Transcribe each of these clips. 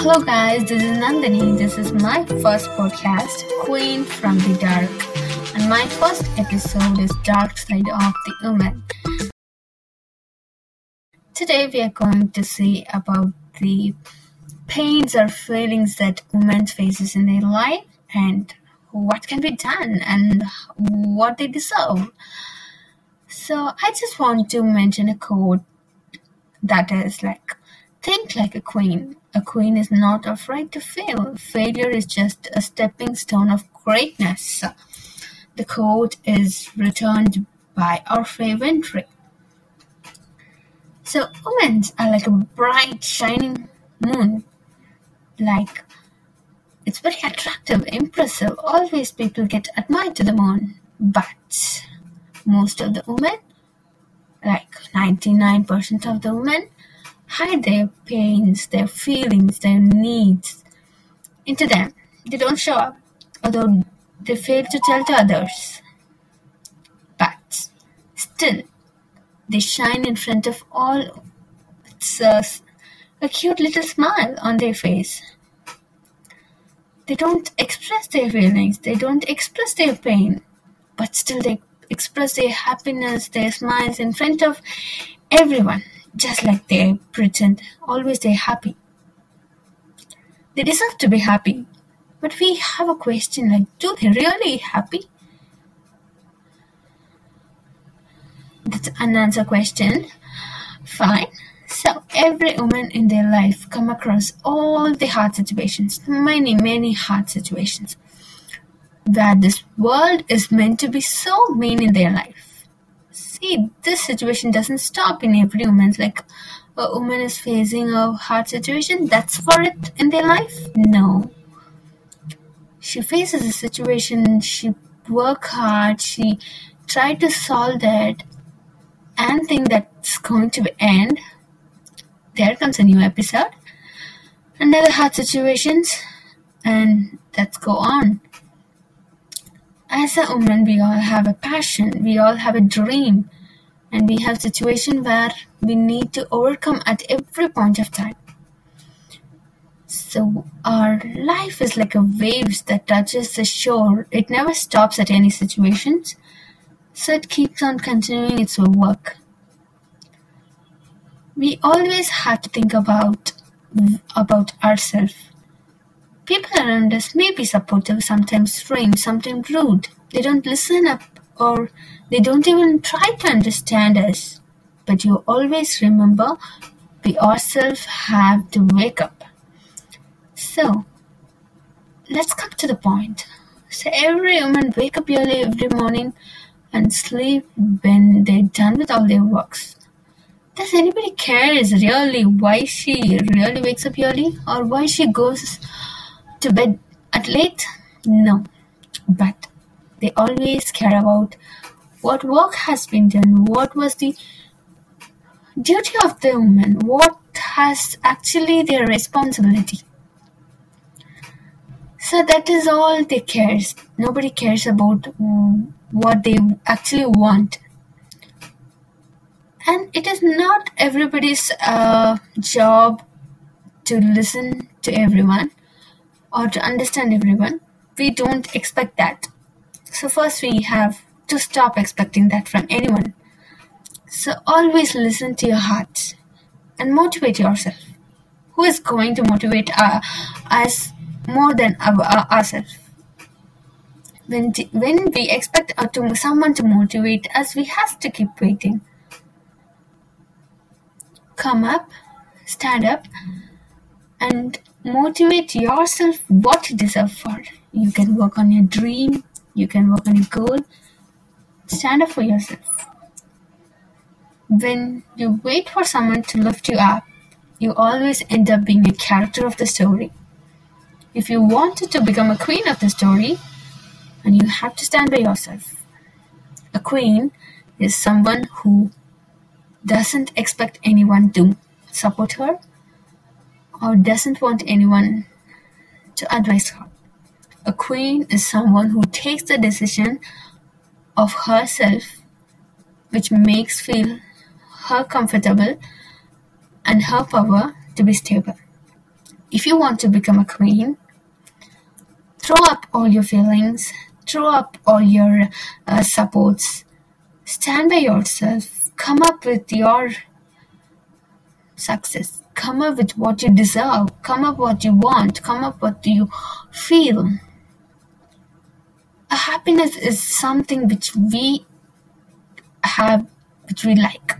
Hello, guys, this is Nandini. This is my first podcast, Queen from the Dark. And my first episode is Dark Side of the Woman. Today, we are going to see about the pains or feelings that women faces in their life and what can be done and what they deserve. So, I just want to mention a quote that is like, think like a queen. A queen is not afraid to fail. Failure is just a stepping stone of greatness. The quote is returned by Oprah Winfrey. So, women are like a bright, shining moon. Like, it's very attractive, impressive. Always people get admired to the moon. But most of the women, like 99% of the women, hide their pains, their feelings, their needs into them. They don't show up, although they fail to tell to others. But still, they shine in front of all. It's a, a cute little smile on their face. They don't express their feelings, they don't express their pain, but still they express their happiness, their smiles in front of everyone, just like they pretend always they're happy. They deserve to be happy, but we have a question like, do they really happy? That's an unanswered question. Fine. So every woman in their life come across all the hard situations, many, many hard situations where this world is meant to be so mean in their life. See, this situation doesn't stop in every woman. like a woman is facing a hard situation, that's for it in their life? No. She faces a situation, she work hard, she try to solve that and think that's going to end. There comes a new episode. Another hard situations and let's go on. As a woman, we all have a passion, we all have a dream, and we have situation where we need to overcome at every point of time. So our life is like a waves that touches the shore. It never stops at any situations. So it keeps on continuing its work. We always have to think about about ourselves. People around us may be supportive, sometimes strange, sometimes rude. They don't listen up or they don't even try to understand us. But you always remember we ourselves have to wake up. So, let's come to the point. So, every woman wake up early every morning and sleep when they're done with all their works. Does anybody care is really why she really wakes up early or why she goes to bed at late? No. But they always care about what work has been done, what was the duty of the woman, what has actually their responsibility. So that is all they cares. Nobody cares about mm, what they actually want. And it is not everybody's uh, job to listen to everyone or to understand everyone. We don't expect that. So first we have to stop expecting that from anyone. So always listen to your heart and motivate yourself. Who is going to motivate uh, us more than our, uh, ourselves? When, t- when we expect uh, to, someone to motivate us, we have to keep waiting. Come up, stand up, and motivate yourself what you deserve for. You can work on your dream, you can work on your goal. Stand up for yourself. When you wait for someone to lift you up, you always end up being a character of the story. If you wanted to become a queen of the story, and you have to stand by yourself. A queen is someone who doesn't expect anyone to support her or doesn't want anyone to advise her. A queen is someone who takes the decision of herself which makes feel her comfortable and her power to be stable. if you want to become a queen, throw up all your feelings, throw up all your uh, supports, stand by yourself, come up with your success, come up with what you deserve, come up what you want, come up what you feel. A happiness is something which we have, which we like.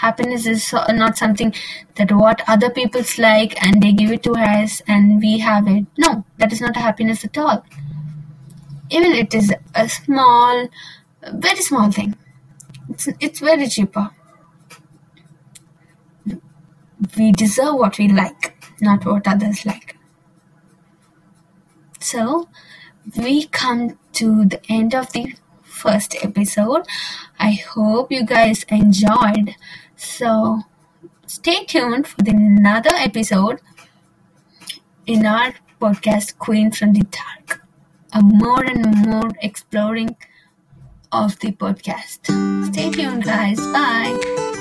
Happiness is not something that what other people's like and they give it to us and we have it. No that is not a happiness at all. Even it is a small very small thing. It's, it's very cheaper we deserve what we like not what others like so we come to the end of the first episode. I hope you guys enjoyed. So stay tuned for the another episode in our podcast Queen from the Dark. A more and more exploring of the podcast. Stay tuned guys. Bye.